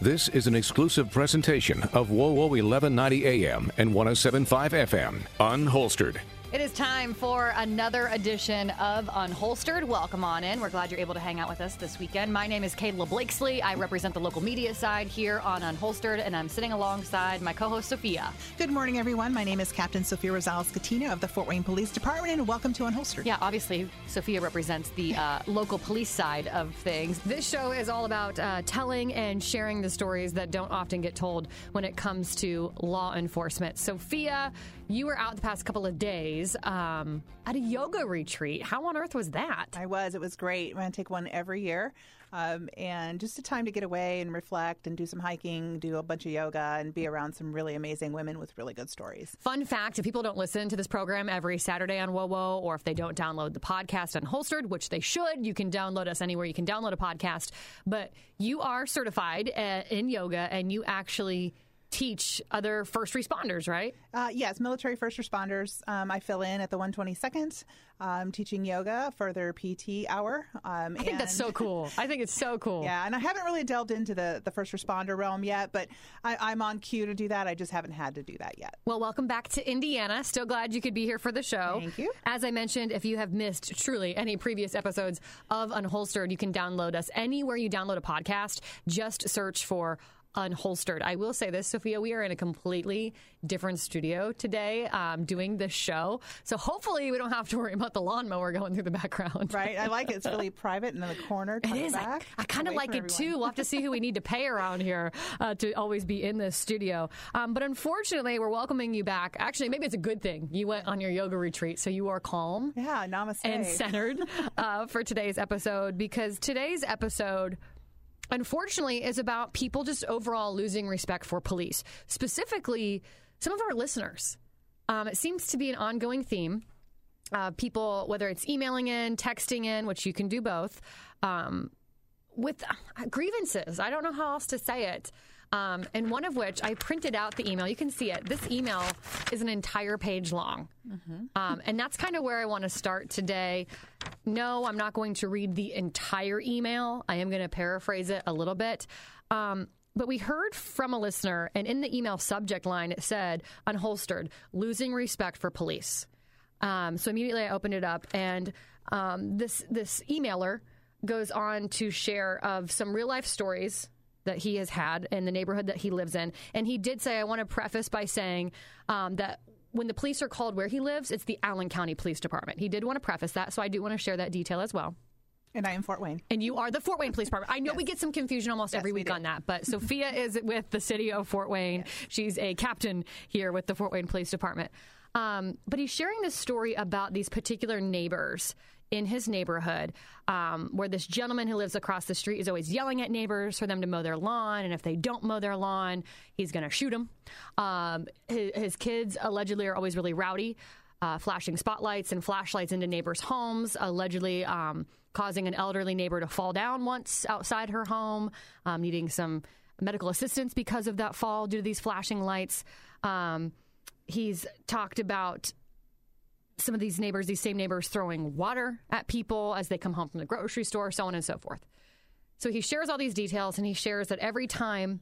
This is an exclusive presentation of WOWO 1190 AM and 1075 FM. Unholstered. It is time for another edition of Unholstered. Welcome on in. We're glad you're able to hang out with us this weekend. My name is Kayla Blakeslee. I represent the local media side here on Unholstered, and I'm sitting alongside my co host, Sophia. Good morning, everyone. My name is Captain Sophia Rosales-Scatena of the Fort Wayne Police Department, and welcome to Unholstered. Yeah, obviously, Sophia represents the uh, local police side of things. This show is all about uh, telling and sharing the stories that don't often get told when it comes to law enforcement. Sophia, you were out the past couple of days um, at a yoga retreat. How on earth was that? I was. It was great. I'm going to take one every year. Um, and just a time to get away and reflect and do some hiking, do a bunch of yoga, and be around some really amazing women with really good stories. Fun fact if people don't listen to this program every Saturday on WoWo, or if they don't download the podcast Unholstered, which they should, you can download us anywhere you can download a podcast. But you are certified uh, in yoga and you actually teach other first responders, right? Uh, yes, military first responders. Um, I fill in at the 122nd, um, teaching yoga for their PT hour. Um, I think that's so cool. I think it's so cool. Yeah, and I haven't really delved into the, the first responder realm yet, but I, am on cue to do that. I just haven't had to do that yet. Well, welcome back to Indiana. Still glad you could be here for the show. Thank you. As I mentioned, if you have missed truly any previous episodes of Unholstered, you can download us anywhere you download a podcast. Just search for unholstered. I will say this, Sophia, we are in a completely different studio today um, doing this show. So hopefully we don't have to worry about the lawnmower going through the background. Right. I like it. It's really private and in the corner. It is. I, I kind of like it everyone. too. We'll have to see who we need to pay around here uh, to always be in this studio. Um, but unfortunately, we're welcoming you back. Actually, maybe it's a good thing. You went on your yoga retreat, so you are calm. Yeah, namaste. And centered uh, for today's episode because today's episode unfortunately, is about people just overall losing respect for police, specifically some of our listeners. Um, it seems to be an ongoing theme. Uh, people, whether it's emailing in, texting in, which you can do both, um, with uh, grievances. I don't know how else to say it. Um, and one of which I printed out the email. You can see it. This email is an entire page long. Mm-hmm. Um, and that's kind of where I want to start today. No, I'm not going to read the entire email. I am going to paraphrase it a little bit. Um, but we heard from a listener, and in the email subject line, it said, unholstered, losing respect for police. Um, so immediately I opened it up, and um, this, this emailer goes on to share of some real life stories that he has had in the neighborhood that he lives in. And he did say, I want to preface by saying um, that when the police are called where he lives, it's the Allen County Police Department. He did want to preface that, so I do want to share that detail as well. And I am Fort Wayne. And you are the Fort Wayne Police Department. I know yes. we get some confusion almost yes, every week on that, but Sophia is with the city of Fort Wayne. Yes. She's a captain here with the Fort Wayne Police Department. Um, but he's sharing this story about these particular neighbors in his neighborhood um, where this gentleman who lives across the street is always yelling at neighbors for them to mow their lawn. And if they don't mow their lawn, he's going to shoot them. Um, his, his, kids allegedly are always really rowdy, uh, flashing spotlights and flashlights into neighbors' homes, allegedly um, causing an elderly neighbor to fall down once outside her home, um, needing some medical assistance because of that fall due to these flashing lights. Um, he's talked about some of these neighbors, these same neighbors, throwing water at people as they come home from the grocery store, so on and so forth. So he shares all these details and he shares that every time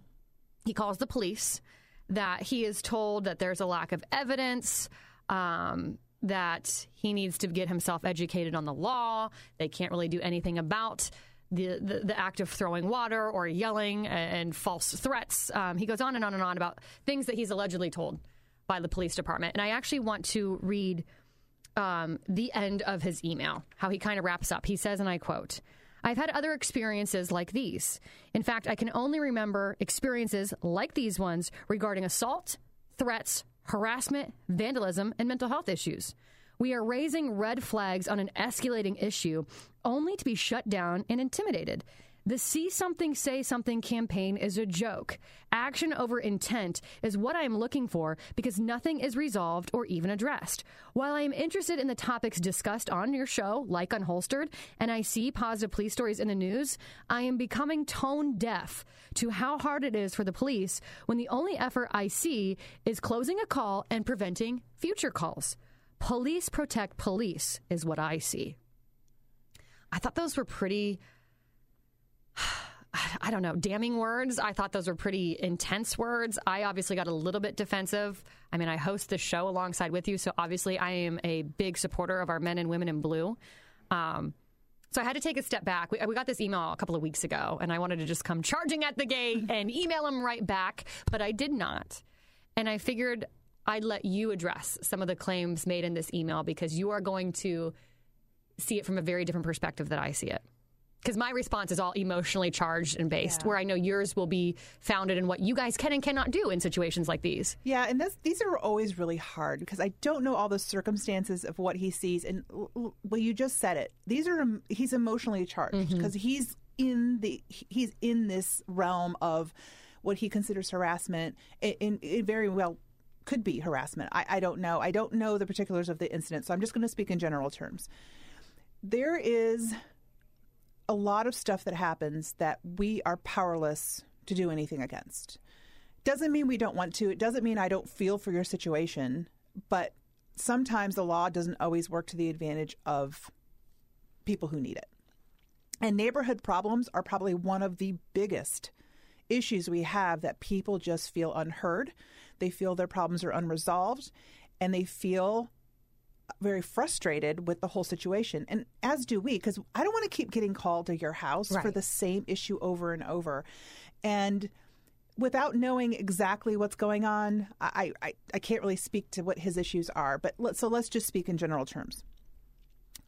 he calls the police, that he is told that there's a lack of evidence, um, that he needs to get himself educated on the law. They can't really do anything about the, the, the act of throwing water or yelling and, and false threats. Um, he goes on and on and on about things that he's allegedly told by the police department. And I actually want to read um, the end of his email, how he kind of wraps up. He says, and I quote, I've had other experiences like these. In fact, I can only remember experiences like these ones regarding assault, threats, harassment, vandalism, and mental health issues. We are raising red flags on an escalating issue only to be shut down and intimidated. The See Something, Say Something campaign is a joke. Action over intent is what I am looking for because nothing is resolved or even addressed. While I am interested in the topics discussed on your show, like Unholstered, and I see positive police stories in the news, I am becoming tone deaf to how hard it is for the police when the only effort I see is closing a call and preventing future calls. Police protect police is what I see. I thought those were pretty I don't know, damning words. I thought those were pretty intense words. I obviously got a little bit defensive. I mean, I host the show alongside with you, so obviously I am a big supporter of our men and women in blue. Um, so I had to take a step back. We, we, got this email a couple of weeks ago, and I wanted to just come charging at the gate and email him right back, but I did not. And I figured I'd let you address some of the claims made in this email because you are going to see it from a very different perspective that I see it because my response is all emotionally charged and based, yeah. where I know yours will be founded in what you guys can and cannot do in situations like these. Yeah, and this, these are always really hard because I don't know all the circumstances of what he sees. And well, you just said it. These are he's emotionally charged because mm-hmm. he's in the he's in this realm of what he considers harassment. It, very well could be harassment. I, I don't know. I don't know the particulars of the incident, so I'm just going to speak in general terms. There is a lot of stuff that happens that we are powerless to do anything against. Doesn't mean we don't want to. It doesn't mean I don't feel for your situation, but sometimes the law doesn't always work to the advantage of people who need it. And neighborhood problems are probably one of the biggest issues we have that people just feel unheard. They feel their problems are unresolved and they feel very frustrated with the whole situation, and as do we, because I don't want to keep getting called to your house right. for the same issue over and over, and without knowing exactly what's going on, I, I, I can't really speak to what his issues are. But let, so let's just speak in general terms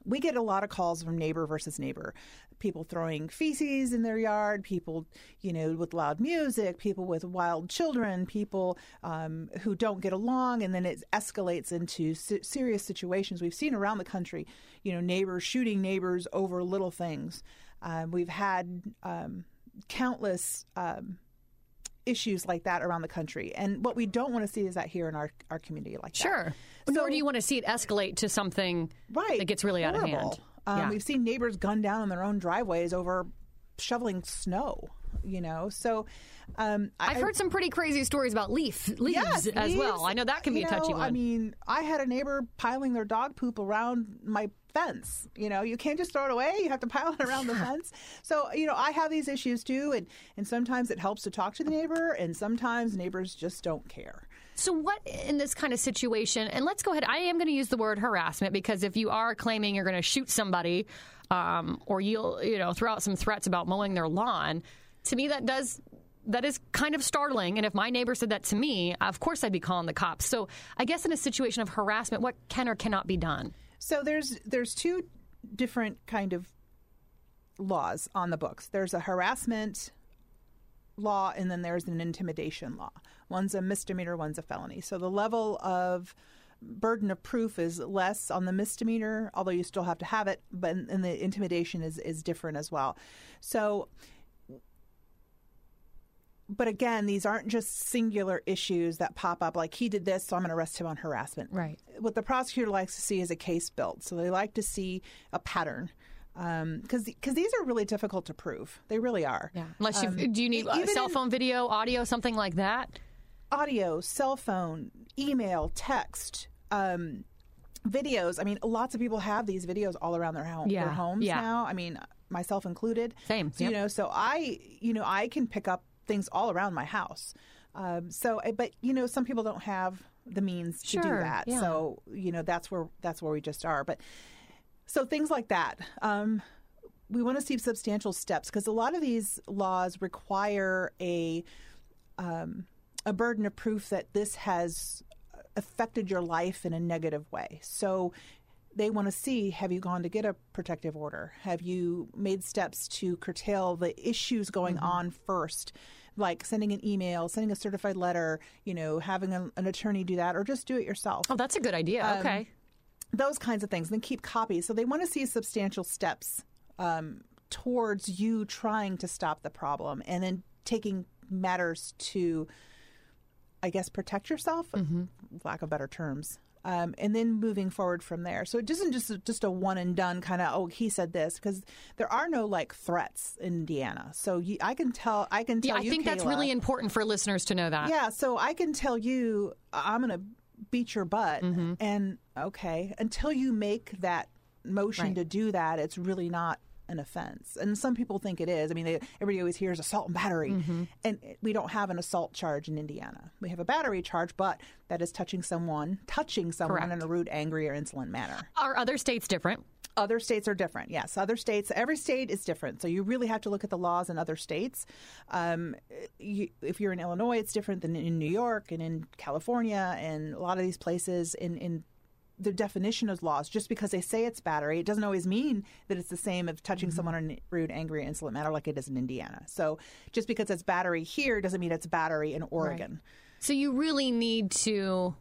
we get a lot of calls from neighbor versus neighbor. People throwing feces in their yard, people, you know, with loud music, people with wild children, people um, who don't get along, and then it escalates into serious situations. We've seen around the country, you know, neighbors shooting neighbors over little things. Um, we've had um, countless um, issues like that around the country. And what we don't want to see is that here in our, our community like sure. that. Sure. So, Nor do you want to see it escalate to something right, that gets really horrible. out of hand. Um, yeah. We've seen neighbors gunned down on their own driveways over shoveling snow, you know. So um, I've I, heard some pretty crazy stories about leaf leaves yes, as leaves, well. I know that can be a touchy know, one. I mean, I had a neighbor piling their dog poop around my fence. You know, you can't just throw it away. You have to pile it around the fence. So, you know, I have these issues too, and and sometimes it helps to talk to the neighbor, and sometimes neighbors just don't care. So, what in this kind of situation, and let's go ahead, I am going to use the word harassment because if you are claiming you're going to shoot somebody um, or you'll, you know, throw out some threats about mowing their lawn, to me that does that is kind of startling. And if my neighbor said that to me, of course I'd be calling the cops. So I guess in a situation of harassment, what can or cannot be done? So there's there's two different kind of laws on the books. There's a harassment law and then there's an intimidation law. One's a misdemeanor, one's a felony. So the level of burden of proof is less on the misdemeanor, although you still have to have it, but and the intimidation is is different as well. So but again, these aren't just singular issues that pop up like he did this, so I'm going to arrest him on harassment. Right. What the prosecutor likes to see is a case built. So they like to see a pattern because um, because these are really difficult to prove. They really are. Yeah. Unless you um, do you need a cell phone video, audio, something like that? Audio, cell phone, email, text. Um, videos. I mean, lots of people have these videos all around their home, yeah. their homes yeah. now. I mean, myself included. Same. So, yep. You know, so I, you know, I can pick up things all around my house. Um, so, eh, but you know, some people don't have the means sure, to do that. Yeah. So, you know, that's where that's where we just are. But so things like that. Um, we want to see substantial steps because a lot of these laws require a um, a burden of proof that this has affected your life in a negative way. So they want to see have you gone to get a protective order? Have you made steps to curtail the issues going mm-hmm. on first? Like sending an email, sending a certified letter, you know, having a, an attorney do that, or just do it yourself. Oh, that's a good idea. Um, okay. Those kinds of things. Then keep copies. So they want to see substantial steps um, towards you trying to stop the problem and then taking matters to, I guess, protect yourself, mm-hmm. lack of better terms um, and then moving forward from there. So it isn't just just a one and done kind of oh he said this because there are no like threats in Indiana. So you, I can tell I can tell yeah, I think Kayla, that's really important for listeners to know that. Yeah, so I can tell you I'm going to beat your butt, mm-hmm. and okay until you make that motion right. to do that, it's really not an offense. And some people think it is. I mean, they, everybody always hears assault and battery, Mm-hmm. and we don't have an assault charge in Indiana. We have a battery charge, but that is touching someone, touching someone Correct. in a rude, angry, or insolent manner. Are other states different? Other states are different. Yes, other states. Every state is different. So you really have to look at the laws in other states. Um, you, if you're in Illinois, it's different than in New York and in California and a lot of these places. In in the definition of laws, just because they say it's battery, it doesn't always mean that it's the same of touching mm-hmm. someone in a rude, angry, or insolent manner like it is in Indiana. So just because it's battery here doesn't mean it's battery in Oregon. So you really need to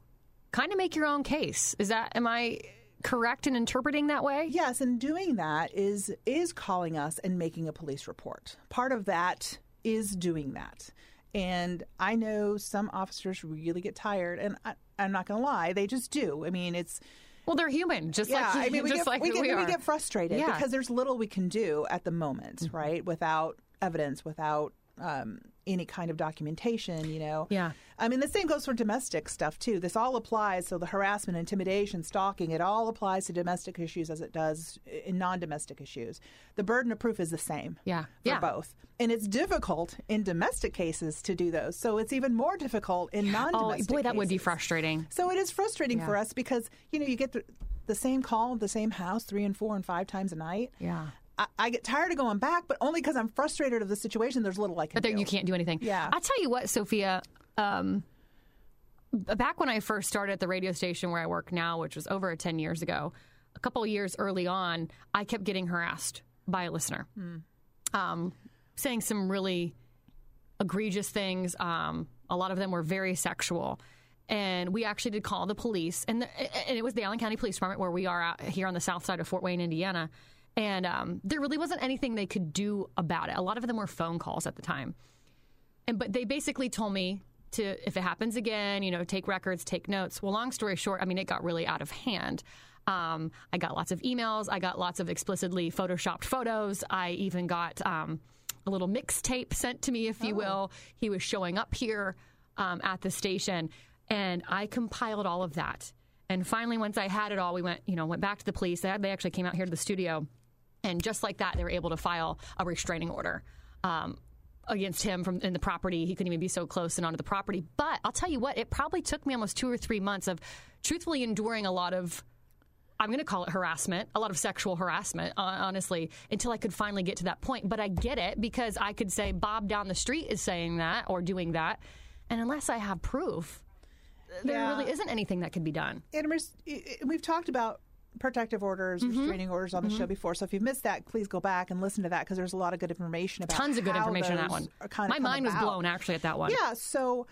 kind of make your own case. Is that am I correct in interpreting that way? Yes, and doing that is is calling us and making a police report. Part of that is doing that. And I know some officers really get tired, and I, I'm not going to lie, they just do. I mean, it's Well, they're human, just yeah. like I mean, we just get like we get, we we get frustrated Yeah. because there's little we can do at the moment, Mm-hmm. right? Without evidence, without um, any kind of documentation, you know. Yeah. I mean, the same goes for domestic stuff too. This all applies. So the harassment, intimidation, stalking, it all applies to domestic issues as it does in non-domestic issues. The burden of proof is the same. Yeah. For Yeah. both, and it's difficult in domestic cases to do those. So it's even more difficult in Oh non-domestic. Oh, boy, that would be frustrating. So it is frustrating Yeah. for us because you know you get the, the same call, the same house, three and four and five times a night. Yeah. I, I get tired of going back, but only because I'm frustrated of the situation. There's little I can But there, do. you can't do anything. Yeah. I'll tell you what, Sophia. Um, back when I first started at the radio station where I work now, which was over 10 years ago, a couple of years early on, I kept getting harassed by a listener, um, saying some really egregious things. Um, a lot of them were very sexual. And we actually did call the police, and, the, and it was the Allen County Police Department where we are out here on the south side of Fort Wayne, Indiana. And um, there really wasn't anything they could do about it. A lot of them were phone calls at the time. And but they basically told me to if it happens again you know take records take notes. Well long story short i mean it got really out of hand. Um, i got lots of emails. I got lots of explicitly photoshopped photos. I even got um, a little mixtape sent to me if you will. He was showing up here um, at the station and i compiled all of that. And finally once i had it all we went you know went back to the police. They actually came out here to the studio and just like that, they were able to file a restraining order um, against him from in the property. He couldn't even be so close and onto the property. But I'll tell you what, it probably took me almost two or three months of truthfully enduring a lot of. I'm going to call it harassment, a lot of sexual harassment, honestly, until I could finally get to that point. But I get it because I could say Bob down the street is saying that or doing that. And unless I have proof, there Yeah. really isn't anything that can be done. And res- i- i- we've talked about protective orders, Mm-hmm. restraining orders on the show before. So if you've missed that, please go back and listen to that because there's a lot of good information about Tons of good information on that one. kind of My mind was blown actually at that one. Yeah, so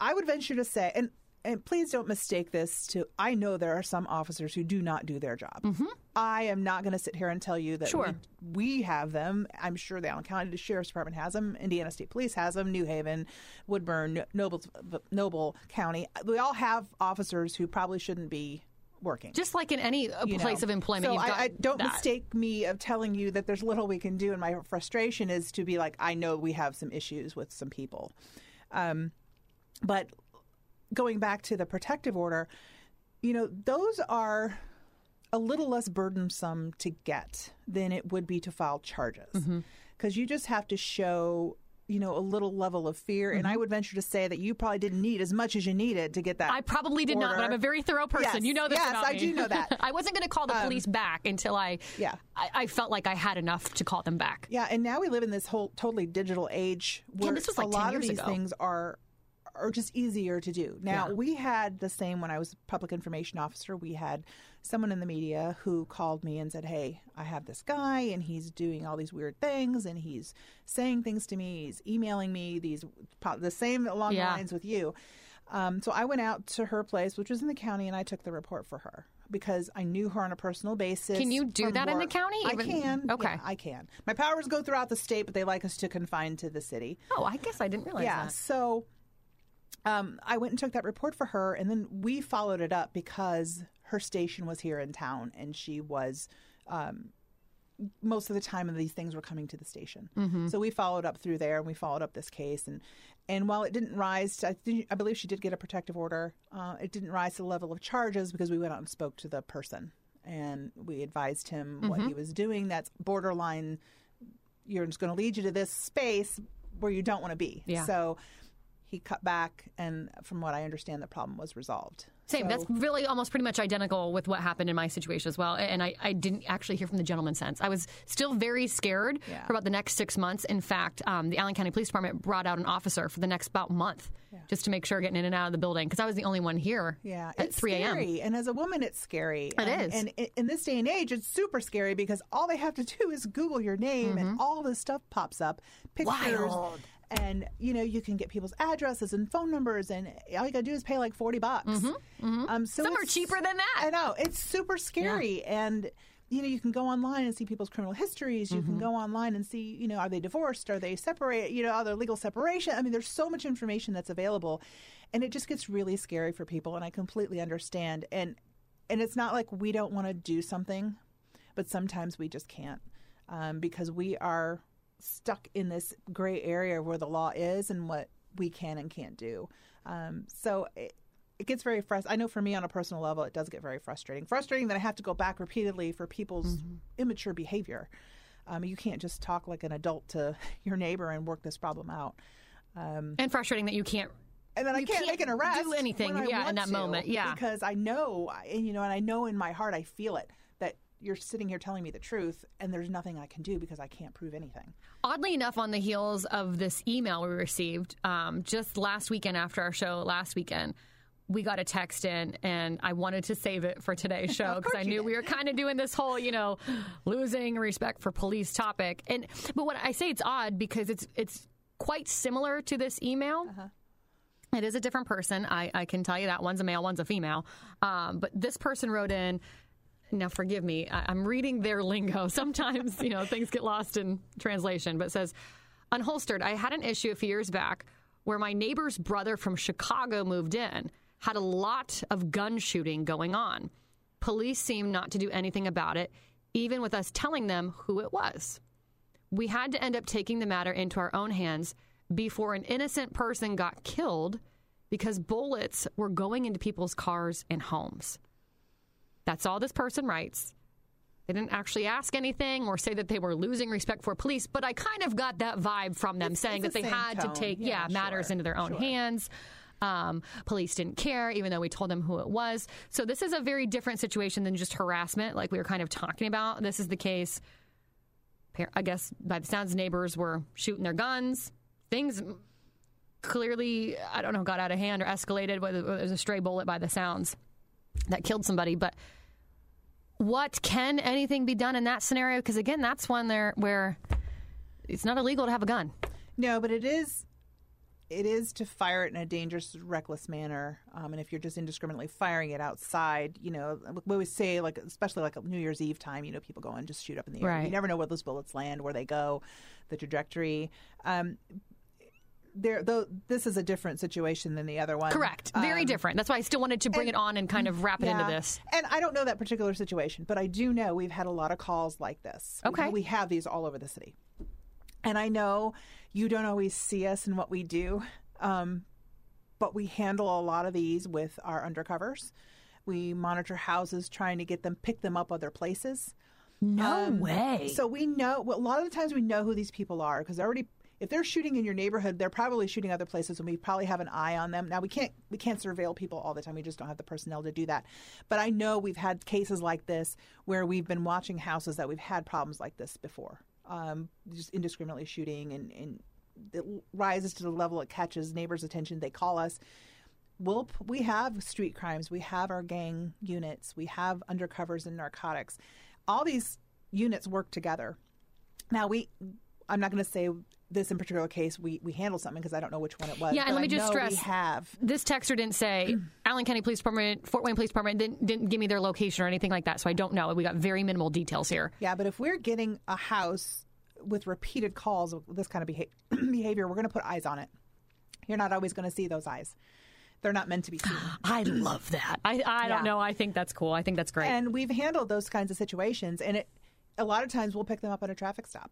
I would venture to say, and and please don't mistake this to. I know there are some officers who do not do their job. I am not going to sit here and tell you that Mm-hmm. Sure. we, we have them. I'm sure the Allen County Sheriff's Department has them. Indiana State Police has them. New Haven, Woodburn, Noble, Noble County. We all have officers who probably shouldn't be working Just like in any uh, place know. of employment, So I, got I don't mistake me of telling you that there's little we can do, and my frustration is to be like, I know we have some issues with some people, um, but going back to the protective order, you know, those are a little less burdensome to get than it would be to file charges Mm-hmm. because you just have to show. You know, a little level of fear, and I would venture to say that you probably didn't need as much as you needed to get that. Mm-hmm. I probably did not, but. I'm a very thorough person. Yes, you know this yes, I me. do know that. Um, I wasn't going to call the police back until I, Yeah. I, I felt like I had enough to call them back. Yeah, and now we live in this whole totally digital age where this was like a 10 lot of these ago. things are are just easier to do. Now Yeah. we had the same when I was public information officer. We had someone in the media who called me and said, "Hey, I have this guy, and he's doing all these weird things, and he's saying things to me. He's emailing me these the same along Yeah. the lines with you." Um, so I went out to her place, which was in the county, and I took the report for her because I knew her on a personal basis. Can you do that in the county? I Even- can. Okay. Yeah, I can. My powers go throughout the state, but they like us to confine to the city. Oh, I guess I didn't realize yeah. that. So um, I went and took that report for her, and then we followed it up because her station was here in town, and she was. Um, most of the time these things were coming to the station. Mm-hmm. So we followed up through there and we followed up this case and and while it didn't rise to, I, think, I believe she did get a protective order. Uh, it didn't rise to the level of charges because we went out and spoke to the person and we advised him what he was doing. That's borderline. You're just going to lead you to this space where you don't want to be. Yeah. So he cut back, and from what I understand, the problem was resolved. Same. So- That's really almost pretty much identical with what happened in my situation as well. And I, I didn't actually hear from the gentleman since. I was still very scared Yeah. for about the next six months. In fact, um, the Allen County Police Department brought out an officer for the next about month just to make sure getting in and out of the building because I was the only one here Yeah, at it's 3 a.m. scary. And as a woman, it's scary. It and, is. And in this day and age, it's super scary because all they have to do is Google your name and all this stuff pops up. Pictures. Mm-hmm. Wild. And, you know, you can get people's addresses and phone numbers, and all you got to do is pay like 40 bucks. Um, so Mm-hmm. Some are cheaper than that. I know. It's super scary. And, you know, you can go online and see people's criminal histories. You Mm-hmm. can go online and see, you know, are they divorced? Are they separated? You know, are there legal separation? I mean, there's so much information that's available. And it just gets really scary for people. And I completely understand. And, and it's not like we don't want to do something, but sometimes we just can't um, because we are stuck in this gray area where the law is and what we can and can't do. Um, so it, it gets very frustrating. I know for me on a personal level, it does get very frustrating. Frustrating that I have to go back repeatedly for people's immature behavior. Um, you can't just talk like an adult to your neighbor and work this problem out. and frustrating that you can't. And then I can't, can't make an arrest. do anything, yeah, in that moment, yeah. because I know, and you know, and I know in my heart, I feel it you're sitting here telling me the truth, and there's nothing I can do because I can't prove anything. Oddly enough, on the heels of this email we received um, just last weekend after our show last weekend, we got a text in, and I wanted to save it for today's show because I knew we were kind of doing this whole, you know, losing respect for police topic. And but what I say it's odd because it's it's quite similar to this email. It is a different person. I, I can tell you that one's a male, one's a female. Um, but this person wrote in. Now, forgive me. I, I'm reading their lingo. Sometimes, you know, things get lost in translation. But says, unholstered. I had an issue a few years back where my neighbor's brother from Chicago moved in. Had a lot of gun shooting going on. Police seemed not to do anything about it, even with us telling them who it was we had to end up taking the matter into our own hands before an innocent person got killed because bullets were going into people's cars and homes. That's all this person writes. They didn't actually ask anything or say that they were losing respect for police, but I kind of got that vibe from them saying it's that the they had tone. to take yeah, Yeah, matters sure, into their own sure. hands. Um, police didn't care, even though we told them who it was. So this is a very different situation than just harassment, like we were kind of talking about. This is the case I guess by the sounds, neighbors were shooting their guns. Things clearly, I don't know, got out of hand or escalated. Whether it was a stray bullet by the sounds that killed somebody, but what can anything be done in that scenario? Because again, that's one there where it's not illegal to have a gun. No, but it is. It is to fire it in a dangerous, reckless manner, um, and if you're just indiscriminately firing it outside, you know, we always say, like, especially like a New Year's Eve time, you know, people go and just shoot up in the air. Right. You never know where those bullets land, where they go, the trajectory. Um, there, though, this is a different situation than the other one. Correct. Very Um, different. That's why I still wanted to bring it on and kind of wrap it into this. And I don't know that particular situation, but I do know we've had a lot of calls like this. Okay. We have these all over the city. And I know you don't always see us and what we do, um, but we handle a lot of these with our undercovers. We monitor houses trying to get them, pick them up other places. No way. So we know, well, a lot of the times we know who these people are because they're already, if they're shooting in your neighborhood, they're probably shooting other places and we probably have an eye on them. Now we can't, we can't surveil people all the time. We just don't have the personnel to do that. But I know we've had cases like this where we've been watching houses that we've had problems like this before. Um, just indiscriminately shooting and, and it rises to the level it catches neighbors' attention. They call us we'll we have street crimes we have our gang units we have undercovers and narcotics all these units work together now we i'm not going to say this in particular case we we handle something because i don't know which one it was Yeah, and let me I just stress- we have this texter didn't say Allen County Police Department, Fort Wayne Police Department didn't, didn't give me their location or anything like that. So I don't know. We got very minimal details here. yeah but if we're getting a house with repeated calls of this kind of beha- behavior we're going to put eyes on it you're not always going to see those eyes they're not meant to be seen I love that. I, I Yeah. don't know. I think that's cool. I think that's great. And we've handled those kinds of situations, and it a lot of times we'll pick them up at a traffic stop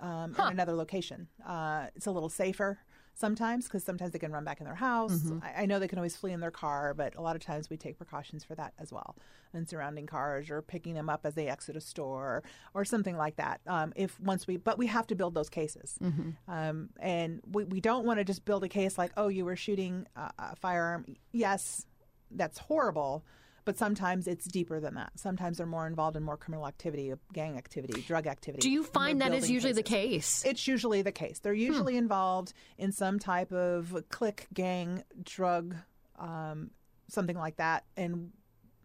um, in another location. Uh, it's a little safer sometimes because sometimes they can run back in their house. Mm-hmm. I, I know they can always flee in their car, but a lot of times we take precautions for that as well. And surrounding cars or picking them up as they exit a store or something like that. Um, if once we, but we have to build those cases. Mm-hmm. Um, and we, we don't want to just build a case like, oh, you were shooting a, a firearm. Yes, that's horrible. But sometimes it's deeper than that. Sometimes they're more involved in more criminal activity, gang activity, drug activity. Do you find that is usually the case? It's usually the case. They're usually involved in some type of clique, gang, drug, um, something like that. And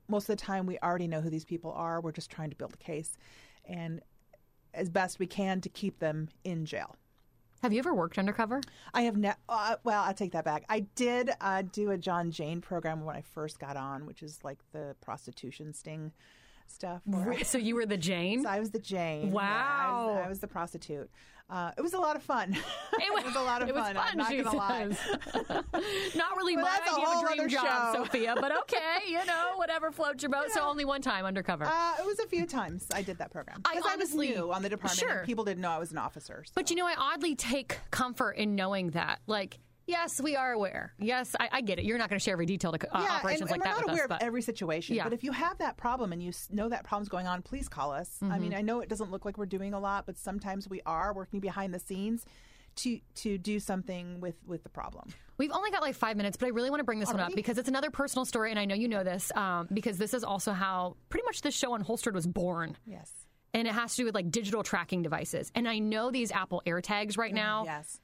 most of the time, we already know who these people are. We're just trying to build a case, and as best we can to keep them in jail. Have you ever worked undercover? I have ne- uh, well, I take that back. I did uh, do a John Jane program when I first got on, which is like the prostitution sting stuff. So you were the Jane? so I was the Jane. Yeah, I, was, Wow. I was the prostitute. Uh, it was a lot of fun. It was a lot of it was fun. fun, I'm not gonna lie. says. Not really my that's a idea of whole a dream job, show. Sophia, but okay, you know, whatever floats your boat. So only one time undercover. Uh, it was a few times I did that program I because I, honestly- was new on the department. Sure. People didn't know I was an officer. so. But you know, I oddly take comfort in knowing that. Like, yes, we are aware. Yes, I, I get it. You're not going to share every detail to uh, yeah, operations and, like and that we're not aware us. But of every situation. Yeah. But if you have that problem and you know that problem's going on, please call us. I Mm-hmm. mean, I know it doesn't look like we're doing a lot, but sometimes we are working behind the scenes to to do something with with the problem. We've only got like five minutes, but I really want to bring this one up because it's another personal story, and I know you know this um, because this is also how pretty much this show Unholstered was born. Yes. And it has to do with like digital tracking devices. And I know these Apple AirTags right now, Yes.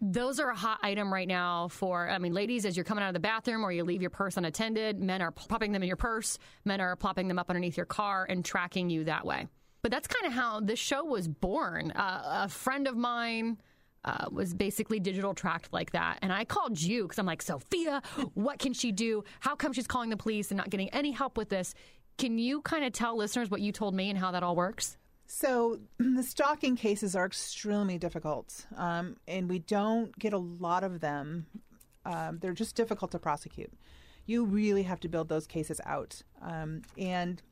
Those are a hot item right now for, I mean, ladies, as you're coming out of the bathroom or you leave your purse unattended, men are popping them in your purse, men are plopping them up underneath your car and tracking you that way. But that's kind of how this show was born. Uh, a friend of mine uh, was basically digital tracked like that. And I called you because I'm like, Sophia, what can she do? How come she's calling the police and not getting any help with this? Can you kind of tell listeners what you told me and how that all works? So the stalking cases are extremely difficult, um, and we don't get a lot of them. Um, they're just difficult to prosecute. You really have to build those cases out, um, and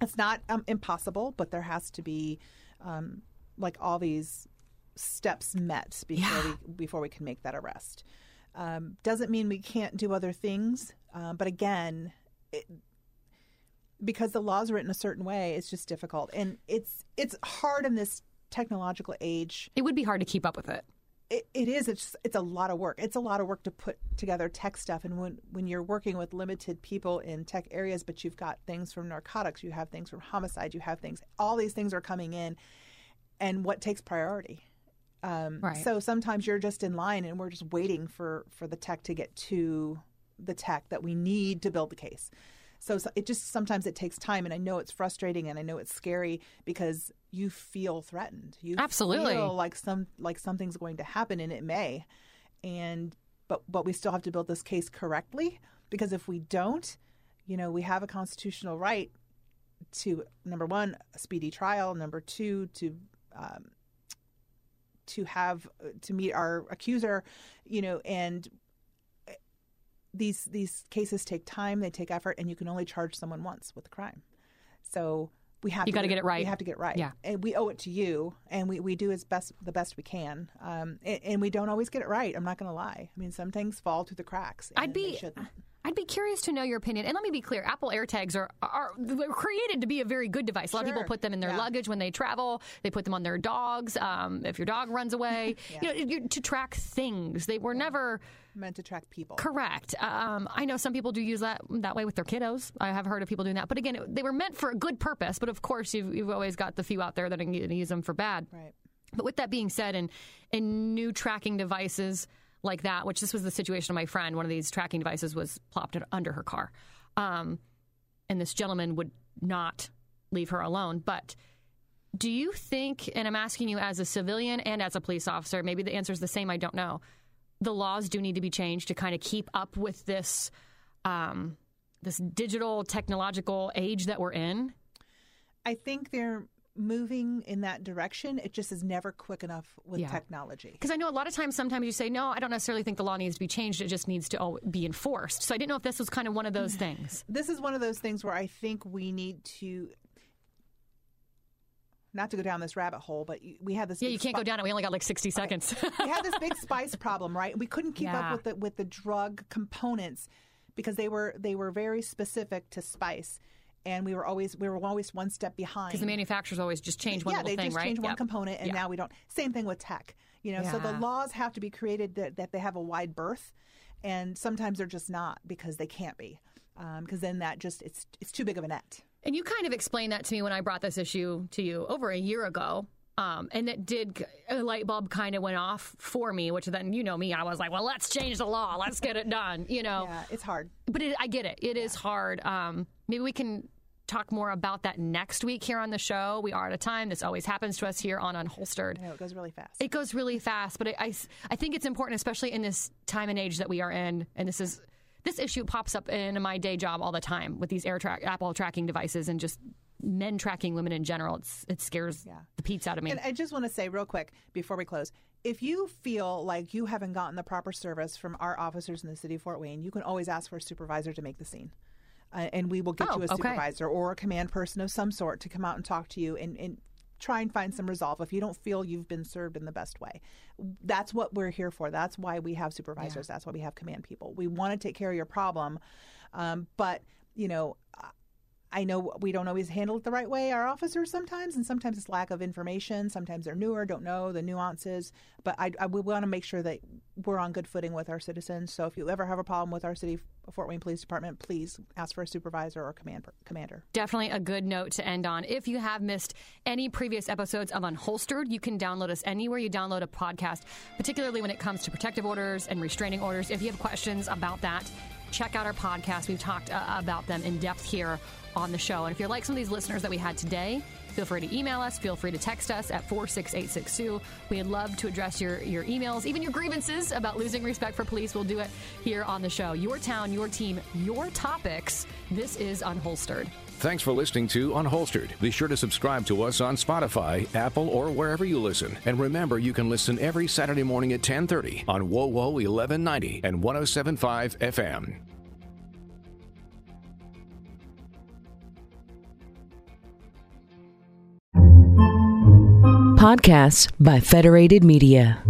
it's not um, impossible, but there has to be um, like all these steps met before we before we can make that arrest. Um, doesn't mean we can't do other things, uh, but again, it, because the laws are written a certain way, it's just difficult, and it's it's hard in this technological age. It would be hard to keep up with it. It, it is. It's it's a lot of work. It's a lot of work to put together tech stuff, and when when you're working with limited people in tech areas, but you've got things from narcotics, you have things from homicide, you have things. All these things are coming in, and what takes priority? Um, Right. So sometimes you're just in line, and we're just waiting for for the tech to get to the tech that we need to build the case. So so it just sometimes it takes time, and I know it's frustrating, and I know it's scary because you feel threatened. You Absolutely. feel like some like something's going to happen, and it may. And but but we still have to build this case correctly because if we don't, you know, we have a constitutional right to number one a speedy trial, number two to um, to have to meet our accuser, you know, and these these cases take time, they take effort, and you can only charge someone once with a crime. So we have You to gotta get it right. We have to get it right. Yeah. and we owe it to you, and we, we do as best the best we can. Um, and, and we don't always get it right. I'm not going to lie. I mean, some things fall through the cracks. I'd be shouldn't. I'd be curious to know your opinion. And let me be clear: Apple AirTags are are they're created to be a very good device. A lot of people put them in their Yeah. luggage when they travel. They put them on their dogs. Um, if your dog runs away, you know, to track things. They were never meant to track people. correct. Um, I know some people do use that that way with their kiddos. I have heard of people doing that. But again, it- they were meant for a good purpose. But of course, you've, you've always got the few out there that are going to use them for bad. Right. But with that being said, and and new tracking devices like that, which this was the situation of my friend, one of these tracking devices was plopped under her car, um, and this gentleman would not leave her alone. But do you think? And I'm asking you as a civilian and as a police officer. Maybe the answer is the same. I don't know. The laws do need to be changed to kind of keep up with this. Um, this digital technological age that we're in. I think they're moving in that direction. It just is never quick enough with Yeah. technology. Because I know a lot of times, sometimes you say, no, I don't necessarily think the law needs to be changed. It just needs to be enforced. So I didn't know if this was kind of one of those things. This is one of those things where I think we need to. not to go down this rabbit hole, but we had this. Yeah, big you can't spi- go down it. We only got like 60 seconds. we had this big spice problem, right? We couldn't keep Yeah. up with the with the drug components because they were they were very specific to spice, and we were always we were always one step behind. Because the manufacturers always just change one yeah, little they thing, just right? change one Yep. component, and Yeah. now we don't. Same thing with tech. You know, so the laws have to be created that, that they have a wide berth, and sometimes they're just not because they can't be, um, because then that just it's it's too big of a net. And you kind of explained that to me when I brought this issue to you over a year ago. Um, and it did, a light bulb kind of went off for me, which then, you know me, I was like, well, let's change the law. Let's get it done, you know. Yeah, it's hard. But it, I get it. It is hard. Um, maybe we can talk more about that next week here on the show. We are at a time. This always happens to us here on Unholstered. I know it goes really fast. It goes really fast, but I, I, I think it's important, especially in this time and age that we are in. And this is this issue pops up in my day job all the time with these air track, Apple tracking devices and just men tracking women in general. It's it scares Yeah. the Pete's out of me. And I just want to say real quick before we close, if you feel like you haven't gotten the proper service from our officers in the city of Fort Wayne, you can always ask for a supervisor to make the scene. Uh, and we will get Oh, you a okay. supervisor or a command person of some sort to come out and talk to you and, and try and find some resolve if you don't feel you've been served in the best way. That's what we're here for. That's why we have supervisors. That's why we have command people. We want to take care of your problem. Um, but, you know, I know we don't always handle it the right way, our officers sometimes, and sometimes it's lack of information. Sometimes they're newer, don't know the nuances. But I, I we want to make sure that we're on good footing with our citizens. So if you ever have a problem with our city Fort Wayne Police Department, please ask for a supervisor or command commander. Definitely a good note to end on. If you have missed any previous episodes of Unholstered, you can download us anywhere you download a podcast, particularly when it comes to protective orders and restraining orders. If you have questions about that, check out our podcast. We've talked uh, about them in depth here on the show. And if you're like some of these listeners that we had today, feel free to email us. Feel free to text us at 46862. We'd love to address your, your emails, even your grievances about losing respect for police. We'll do it here on the show. Your town, your team, your topics. This is Unholstered. Thanks for listening to Unholstered. Be sure to subscribe to us on Spotify, Apple, or wherever you listen. And remember, you can listen every Saturday morning at 10:30 on WoWo 1190 and 1075 FM. Podcasts by Federated Media.